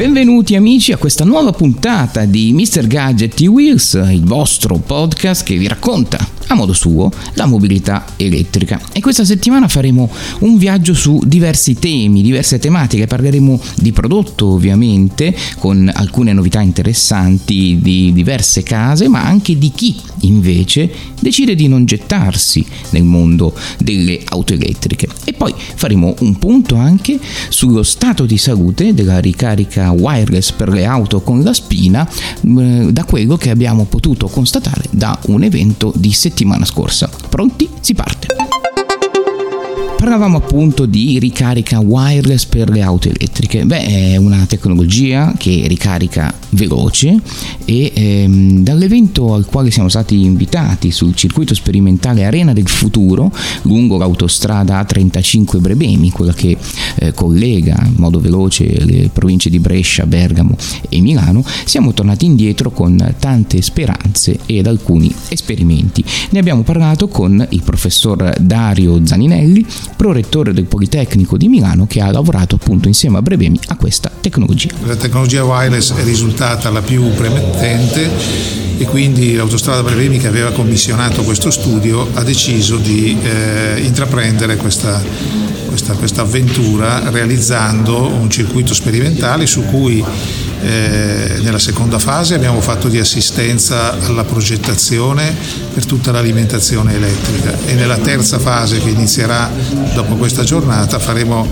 Benvenuti amici a questa nuova puntata di Mr. Gadget Wheels, il vostro podcast che vi racconta a modo suo la mobilità elettrica. E questa settimana faremo un viaggio su diversi temi, diverse tematiche, parleremo di prodotto ovviamente, con alcune novità interessanti di diverse case, ma anche di chi invece decide di non gettarsi nel mondo delle auto elettriche. E poi faremo un punto anche sullo stato di salute della ricarica wireless per le auto con la spina, eh, da quello che abbiamo potuto constatare da un evento di settimana scorsa. Pronti? Si parte! Parlavamo appunto di ricarica wireless per le auto elettriche. Beh, è una tecnologia che ricarica veloce e ehm, dall'evento al quale siamo stati invitati sul circuito sperimentale Arena del Futuro lungo l'autostrada A35 Brebemi, quella che eh, collega in modo veloce le province di Brescia, Bergamo e Milano, siamo tornati indietro con tante speranze ed alcuni esperimenti. Ne abbiamo parlato con il professor Dario Zaninelli, prorettore del Politecnico di Milano che ha lavorato appunto insieme a Brebemi a questa tecnologia. La tecnologia wireless è risultata la più premettente e quindi l'autostrada Brebemi che aveva commissionato questo studio ha deciso di eh, intraprendere questa, questa avventura realizzando un circuito sperimentale su cui eh, nella seconda fase abbiamo fatto di assistenza alla progettazione per tutta l'alimentazione elettrica e nella terza fase che inizierà dopo questa giornata faremo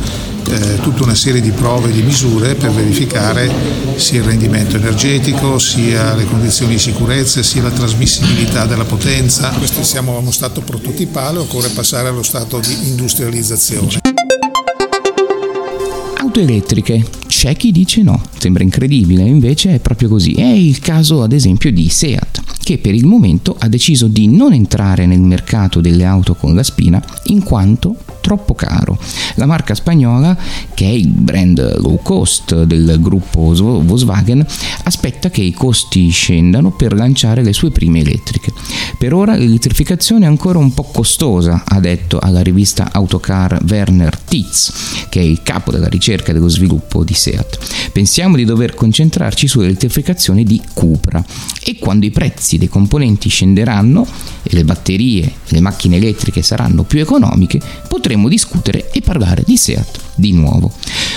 eh, tutta una serie di prove e di misure per verificare sia il rendimento energetico, sia le condizioni di sicurezza, sia la trasmissibilità della potenza. Questi siamo a uno stato prototipale, occorre passare allo stato di industrializzazione. Auto elettriche, c'è chi dice no, sembra incredibile, invece è proprio così. È il caso ad esempio di Seat, che per il momento ha deciso di non entrare nel mercato delle auto con la spina in quanto troppo caro. La marca spagnola, che è il brand low cost del gruppo Volkswagen, aspetta che i costi scendano per lanciare le sue prime elettriche. Per ora l'elettrificazione è ancora un po' costosa, ha detto alla rivista Autocar Werner Titz, che è il capo della ricerca e dello sviluppo di Seat. Pensiamo di dover concentrarci sull'elettrificazione di Cupra e quando i prezzi dei componenti scenderanno e le batterie e le macchine elettriche saranno più economiche, potremo discutere e parlare di Seat di nuovo.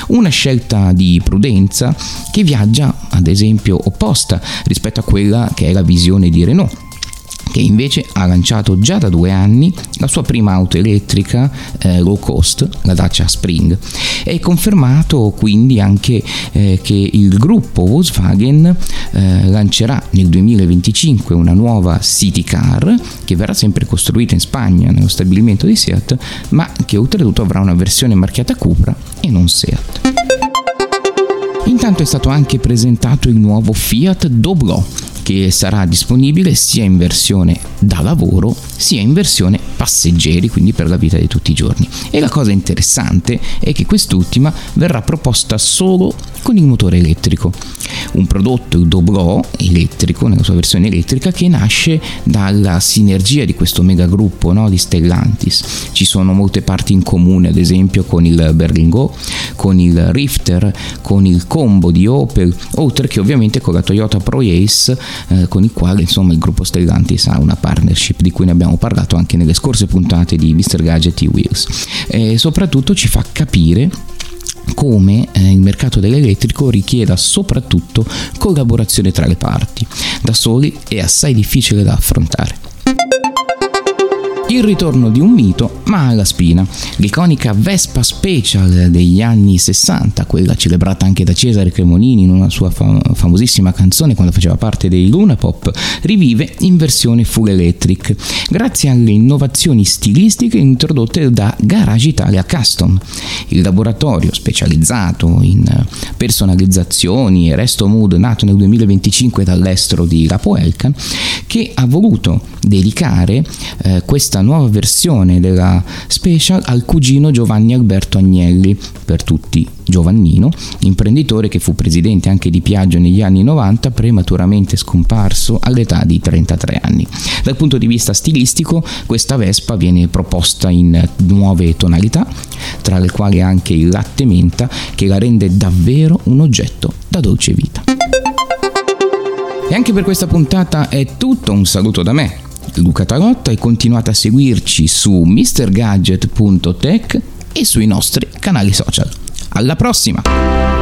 Una scelta di prudenza che viaggia, ad esempio, opposta rispetto a quella che è la visione di Renault che invece ha lanciato già da due anni la sua prima auto elettrica eh, low cost, la Dacia Spring. È confermato quindi anche eh, che il gruppo Volkswagen eh, lancerà nel 2025 una nuova City Car che verrà sempre costruita in Spagna nello stabilimento di Seat, ma che oltretutto avrà una versione marchiata Cupra e non Seat. Intanto è stato anche presentato il nuovo Fiat Doblò che sarà disponibile sia in versione da lavoro sia in versione passeggeri, quindi per la vita di tutti i giorni. E la cosa interessante è che quest'ultima verrà proposta solo con il motore elettrico. Un prodotto, il Dobro elettrico, nella sua versione elettrica, che nasce dalla sinergia di questo megagruppo no, di Stellantis. Ci sono molte parti in comune, ad esempio con il Berlingo, con il Rifter, con il Combo di Opel, oltre che ovviamente con la Toyota Pro Ace, eh, con il quale insomma il gruppo Stellantis ha una partnership di cui ne abbiamo parlato anche nelle scorse puntate di Mr. Gadget e Wheels. E soprattutto ci fa capire come eh, il mercato dell'elettrico richieda soprattutto collaborazione tra le parti. Da soli è assai difficile da affrontare. Il ritorno di un mito, ma alla spina. L'iconica Vespa Special degli anni 60, quella celebrata anche da Cesare Cremonini in una sua fam- famosissima canzone quando faceva parte dei Luna Pop, rivive in versione full electric, grazie alle innovazioni stilistiche introdotte da Garage Italia Custom, il laboratorio specializzato in personalizzazioni e resto mood nato nel 2025 dall'estero di Lapo Elkan, che ha voluto dedicare eh, nuova versione della Special al cugino Giovanni Alberto Agnelli, per tutti Giovannino, imprenditore che fu presidente anche di Piaggio negli anni 90, prematuramente scomparso all'età di 33 anni. Dal punto di vista stilistico, questa Vespa viene proposta in nuove tonalità, tra le quali anche il latte menta, che la rende davvero un oggetto da dolce vita. E anche per questa puntata è tutto, un saluto da me, Luca Tarotta e continuate a seguirci su mrgadget.tech e sui nostri canali social. Alla prossima!